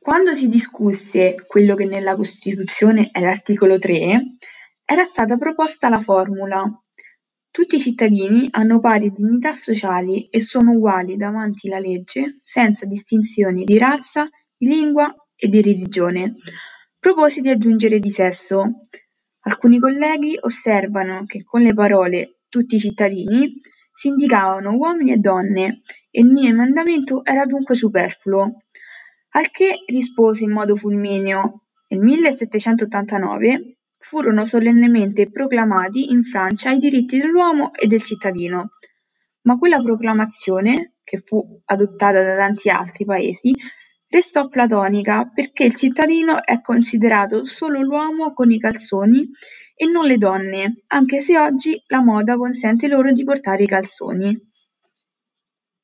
Quando si discusse quello che nella Costituzione è l'articolo 3, era stata proposta la formula tutti i cittadini hanno pari dignità sociali e sono uguali davanti la legge senza distinzioni di razza, di lingua e di religione. Proposi di aggiungere di sesso. Alcuni colleghi osservano che con le parole tutti i cittadini si indicavano uomini e donne e il mio emendamento era dunque superfluo. Al che rispose in modo fulmineo nel 1789 furono solennemente proclamati in Francia i diritti dell'uomo e del cittadino. Ma quella proclamazione, che fu adottata da tanti altri paesi, restò platonica perché il cittadino è considerato solo l'uomo con i calzoni e non le donne, anche se oggi la moda consente loro di portare i calzoni.